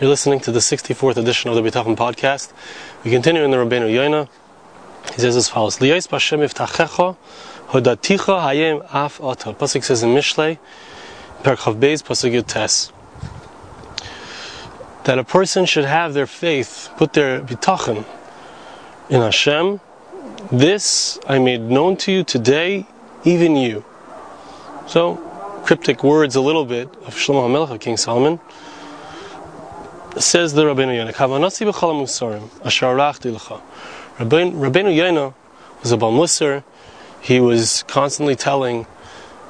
You're listening to the 64th edition of the Bitachon podcast. We continue in the Rabbeinu Yoina. He says as follows: Liyos b'Hashem iftachecha hodaticha hayem af ata. Pasuk says in Mishlei, Perchav Beis, Pasuk Yud Tes, that a person should have their faith, put their bitachon in Hashem. This I made known to you today, even you. So, cryptic words a little bit of Shlomo HaMelech King Solomon. Says the Rabbeinu Yonah, Kavanasi b'chol musarim, asher arachti l'cha. Rabbeinu Yonah was a Baal Musar. He was constantly telling,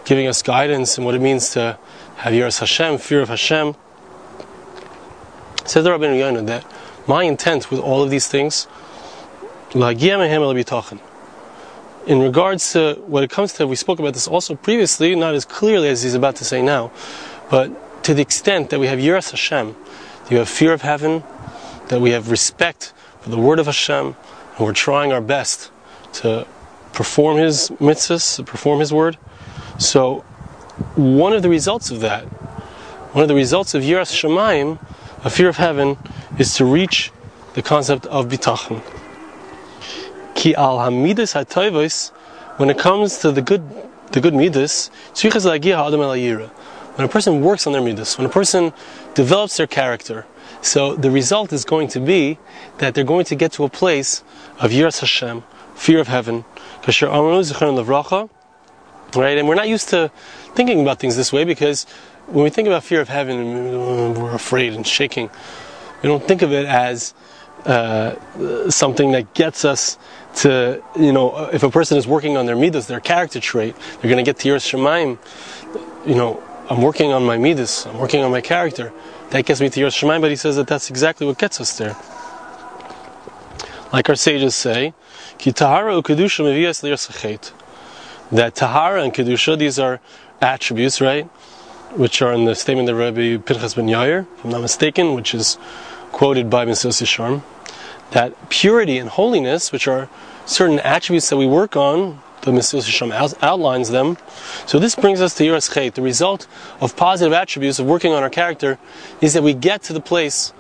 giving us guidance in what it means to have Yiras Hashem, fear of Hashem. Says the Rabbeinu Yonah that my intent with all of these things, in regards to what it comes to, we spoke about this also previously, not as clearly as he's about to say now, but to the extent that we have Yiras Hashem, you have fear of heaven, that we have respect for the word of Hashem, and we're trying our best to perform His mitzvahs, to perform His word. So, one of the results of that, one of the results of Yiras Shamayim, a fear of heaven, is to reach the concept of bitachon. Ki al hamidus hatoivos, when it comes to the good, the good midas, when a person works on their midas, when a person develops their character, so the result is going to be that they're going to get to a place of yiras Hashem, fear of heaven, right? And we're not used to thinking about things this way because when we think about fear of heaven, we're afraid and shaking. We don't think of it as uh, something that gets us to, you know, if a person is working on their midas, their character trait, they're going to get to Yiras Shemaim, you know, I'm working on my midas, I'm working on my character. That gets me to Yiras Shemaim, but he says that that's exactly what gets us there. Like our sages say, Ki tahara ukedusha That tahara and kedusha, these are attributes, right? Which are in the statement of Rabbi Pinchas ben Yair, if I'm not mistaken, which is quoted by Mesilas Yesharim. That purity and holiness, which are certain attributes that we work on, the Mesilas Yesharim outlines them. So this brings us to Yiras Chet. The result of positive attributes of working on our character is that we get to the place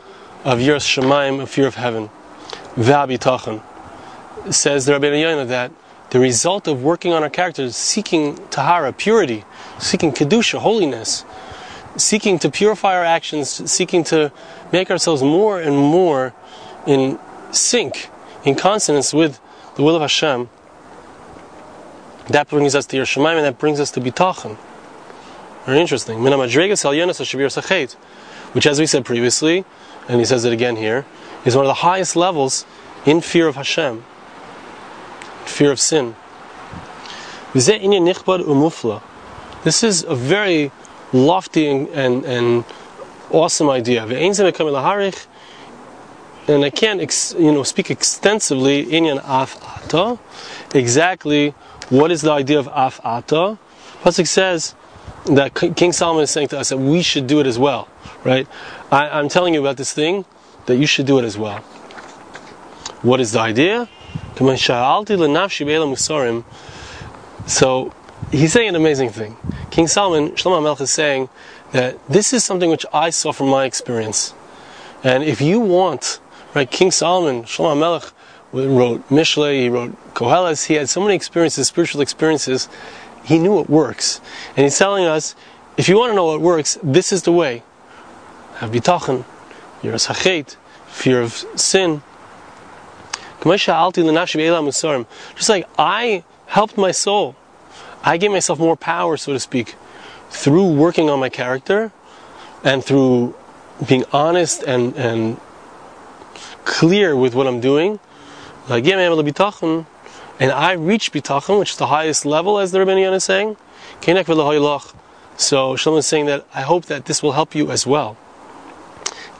of Yiras Shemaim, of fear of heaven. V'abitachon. Says the Rabbi Yonah that the result of working on our character is seeking tahara, purity, seeking kedusha, holiness, seeking to purify our actions, seeking to make ourselves more and more in sync, in consonance with the will of Hashem that brings us to Yiras Shamayim, and that brings us to Bitachon. Very interesting. Which, as we said previously, and he says it again here, is one of the highest levels in fear of Hashem, fear of sin. This is a very lofty and, and, and awesome idea. And I can't, you know, speak extensively in af exactly what is the idea of af ata? Pasuk says that King Solomon is saying to us that we should do it as well, right? I, am telling you about this thing that you should do it as well. What is the idea? So he's saying an amazing thing. King Solomon, Shlomo Melech is saying that this is something which I saw from my experience. And if you want, right, King Solomon, Shlomo Melech, wrote Mishle, he wrote Koheles, he had so many experiences, spiritual experiences, he knew what works. And he's telling us, if you want to know what works, this is the way. Have bitachon, yiras hachet, fear of sin. Just like I helped my soul, I gave myself more power, so to speak, through working on my character and through being honest and, and clear with what I'm doing and I reach bitachon, which is the highest level, as the Rabbi is saying. So Shlomo is saying that I hope that this will help you as well.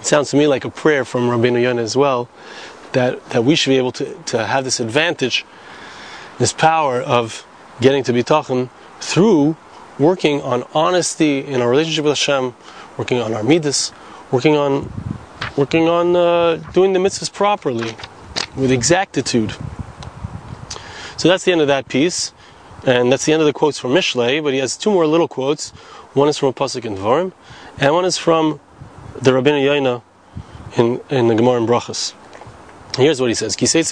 It sounds to me like a prayer from Rabbeinu Yonah as well, that, that we should be able to, to have this advantage, this power of getting to bitachon through working on honesty in our relationship with Hashem, working on our midas, working on working on uh, doing the mitzvahs properly, with exactitude. So that's the end of that piece, and that's the end of the quotes from Mishlei. But he has two more little quotes. One is from a pasuk in Dvarim, and one is from the Rabbeinu Yoina in, in the Gemara in Brachas. Here's what he says. Pasuk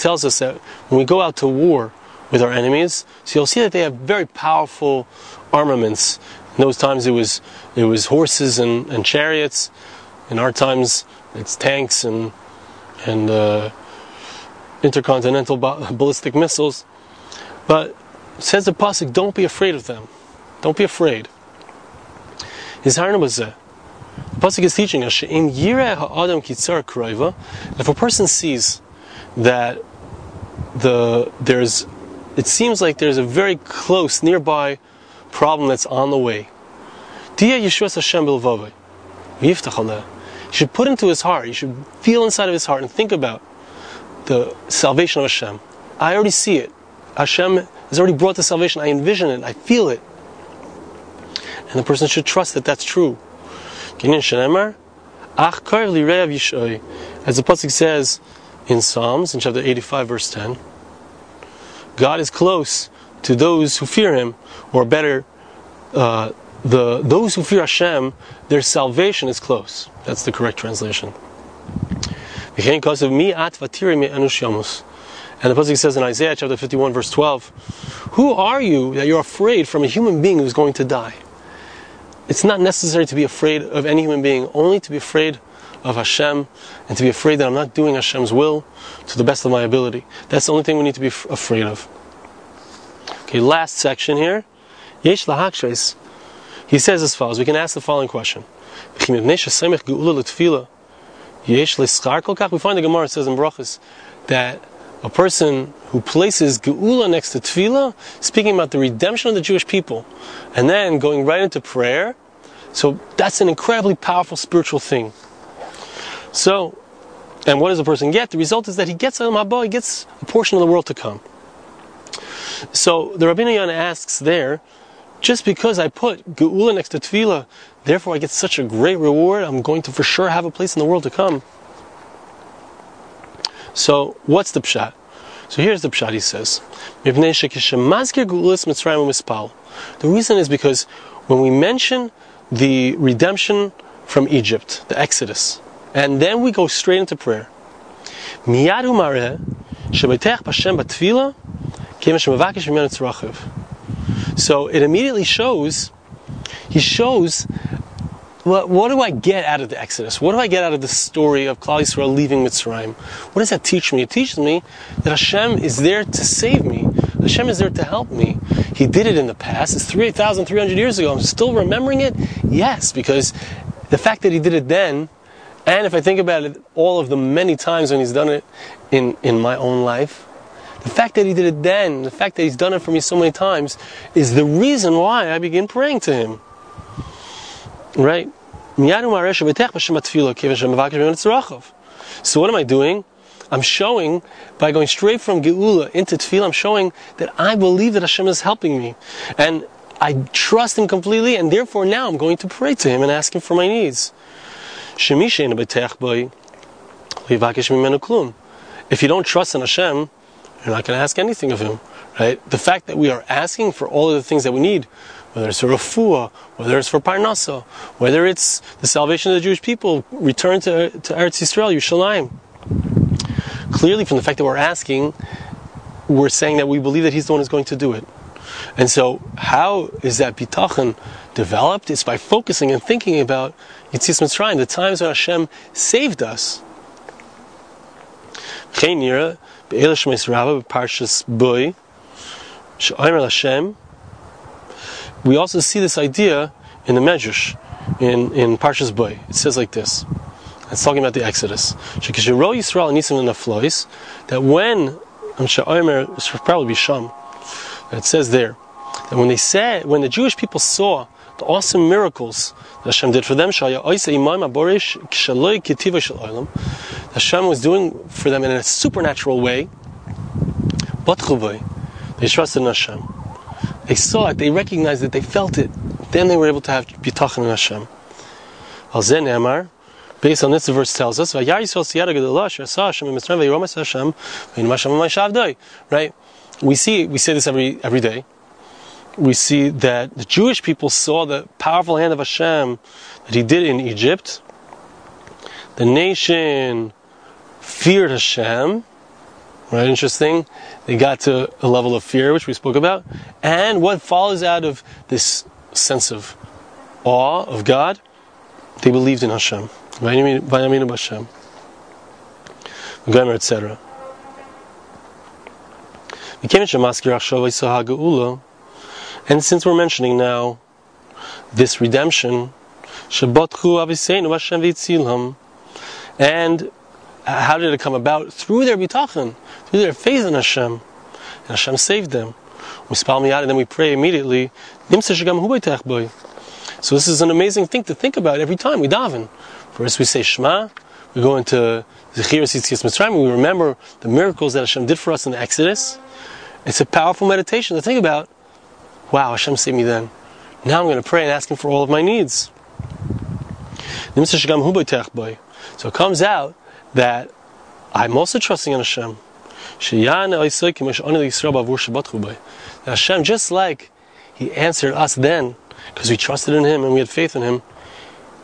tells us that when we go out to war with our enemies, so you'll see that they have very powerful armaments. In those times it was it was horses and, and chariots. In our times it's tanks and and uh, intercontinental ballistic missiles. But says the pasuk, don't be afraid of them. Don't be afraid. His the pasuk is teaching us in. If a person sees that the there's, it seems like there's a very close nearby problem that's on the way. Dia Yeshua Hashem bilvavai. He should put into his heart. He should feel inside of his heart and think about the salvation of Hashem. I already see it. Hashem has already brought the salvation. I envision it. I feel it. And the person should trust that that's true. As the Pasuk says in Psalms, in chapter 85, verse 10, God is close to those who fear Him, or better, uh, the those who fear Hashem, their salvation is close. That's the correct translation. And the Pasuk says in Isaiah chapter 51, verse 12, Who are you that you're afraid from a human being who's going to die? it's not necessary to be afraid of any human being, only to be afraid of Hashem and to be afraid that I'm not doing Hashem's will to the best of my ability. That's the only thing we need to be afraid of. Okay, last section here. Yesh lahakshres. He says as follows. We can ask the following question. We find the Gemara says in Brachas that a person who places Geula next to Tefillah, speaking about the redemption of the Jewish people, and then going right into prayer. So that's an incredibly powerful spiritual thing. So, and what does a person get? The result is that he gets a Mabah, he gets a portion of the world to come. So the Rabbi Yan asks there, just because I put Geula next to Tefillah, therefore I get such a great reward, I'm going to for sure have a place in the world to come. So, what's the pshat? So here's the pshat, he says. The reason is because when we mention the redemption from Egypt, the Exodus, and then we go straight into prayer, so it immediately shows, he shows what, what do I get out of the Exodus? What do I get out of the story of Klal Yisrael leaving Mitzrayim? What does that teach me? It teaches me that Hashem is there to save me. Hashem is there to help me. He did it in the past. It's 3,300 years ago. I'm still remembering it? Yes, because the fact that He did it then, and if I think about it, all of the many times when He's done it in, in my own life, the fact that He did it then, the fact that He's done it for me so many times, is the reason why I begin praying to Him. Right? So what am I doing? I'm showing, by going straight from Geula into Tefillah, I'm showing that I believe that Hashem is helping me. And I trust Him completely, and therefore now I'm going to pray to Him and ask Him for my needs. If you don't trust in Hashem, you're not going to ask anything of Him. Right? The fact that we are asking for all of the things that we need, whether it's for refuah, whether it's for parnasa, whether it's the salvation of the Jewish people, return to, to Eretz Yisrael, Yerushalayim. Clearly, from the fact that we're asking, we're saying that we believe that He's the one who's going to do it. And so, how is that bitachon developed? It's by focusing and thinking about Yitzis Mitzrayim, the times when Hashem saved us. Parshas Boy, Hashem, we also see this idea in the Medrash, in, in Parshas Boy. It says like this. It's talking about the Exodus. That when, I'm sure, this should probably be Sham, it says there, that when they said, when the Jewish people saw the awesome miracles that Hashem did for them, Hashem was doing for them in a supernatural way, But they trusted in Hashem. They saw it, they recognized it, they felt it. Then they were able to have bitachon in Hashem. Al Zen Emar, based on this, the verse tells us, Right? We see, we say this every every day. We see that the Jewish people saw the powerful hand of Hashem that He did in Egypt. The nation feared Hashem. Right, interesting. They got to a level of fear, which we spoke about. And what follows out of this sense of awe of God, they believed in Hashem. Vayaminu Hashem. Gomer, etc. And since we're mentioning now this redemption, and how did it come about? Through their bitachon, through their faith in Hashem. And Hashem saved them. We spell out and then we pray immediately. So this is an amazing thing to think about every time we daven. First we say Shema, we go into Zechiras Yitzias Mitzrayim, we remember the miracles that Hashem did for us in the Exodus. It's a powerful meditation to think about. Wow, Hashem saved me then. Now I'm going to pray and ask Him for all of my needs. So it comes out that I'm also trusting in Hashem. Hashem, just like He answered us then, because we trusted in Him and we had faith in Him,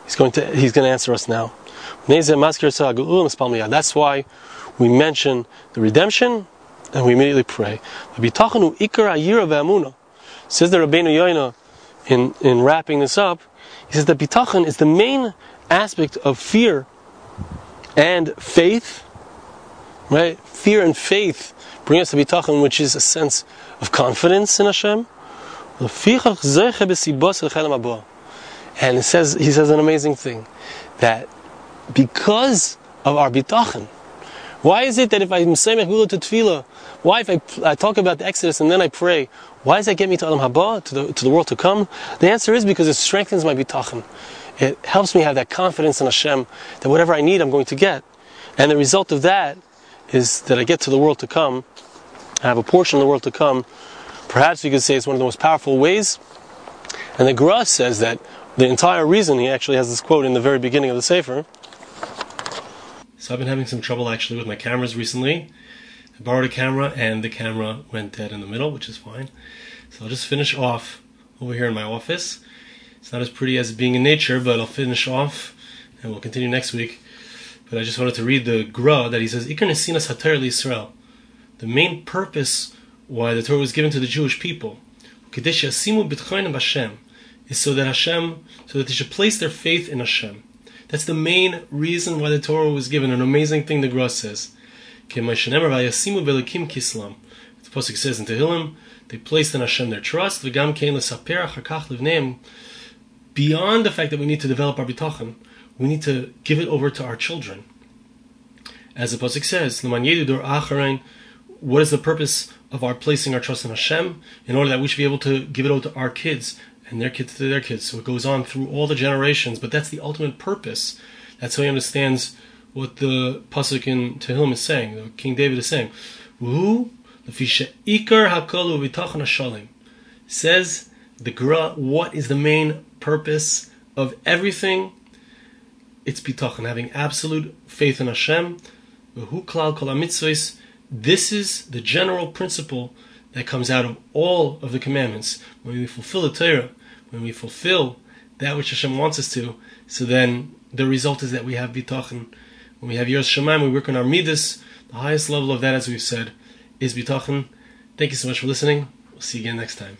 He's going to He's going to answer us now. That's why we mention the redemption and we immediately pray. Says the Rabbeinu Yoina in, in wrapping this up, he says that bitachon is the main aspect of fear and faith, right? Fear and faith bring us to bitachon, which is a sense of confidence in Hashem. And it says, he says an amazing thing, that because of our bitachon, why is it that if I'm saying to tefillah, why if I, I, talk about the Exodus and then I pray, why does that get me to Alam Haba, to the, to the world to come? The answer is because it strengthens my bitachon. It helps me have that confidence in Hashem that whatever I need, I'm going to get. And the result of that is that I get to the world to come, I have a portion of the world to come. Perhaps you could say it's one of the most powerful ways. And the Gra says that the entire reason, he actually has this quote in the very beginning of the Sefer, so I've been having some trouble actually with my cameras recently. I borrowed a camera and the camera went dead in the middle, which is fine. So I'll just finish off over here in my office. It's not as pretty as being in nature, but I'll finish off and we'll continue next week. But I just wanted to read the Gra that he says, Ikar Nesinas Israel. The main purpose why the Torah was given to the Jewish people is so that Hashem, so that they should place their faith in Hashem. That's the main reason why the Torah was given. An amazing thing the Gra says. The Pasuk says in Tehillim, they placed in Hashem their trust. Beyond the fact that we need to develop our bitachon, we need to give it over to our children. As the Pasuk says, what is the purpose of our placing our trust in Hashem? In order that we should be able to give it over to our kids and their kids to their kids. So it goes on through all the generations, but that's the ultimate purpose. That's how he understands what the pasuk in Tehillim is saying. King David is saying, "Who ikar says the Gra. What is the main purpose of everything? It's bitachon, having absolute faith in Hashem. This is the general principle that comes out of all of the commandments. When we fulfill the Torah, when we fulfill that which Hashem wants us to, so then the result is that we have bitachon. When we have Yiras Shamayim, we work on our midas. The highest level of that, as we've said, is bitachon. Thank you so much for listening. We'll see you again next time.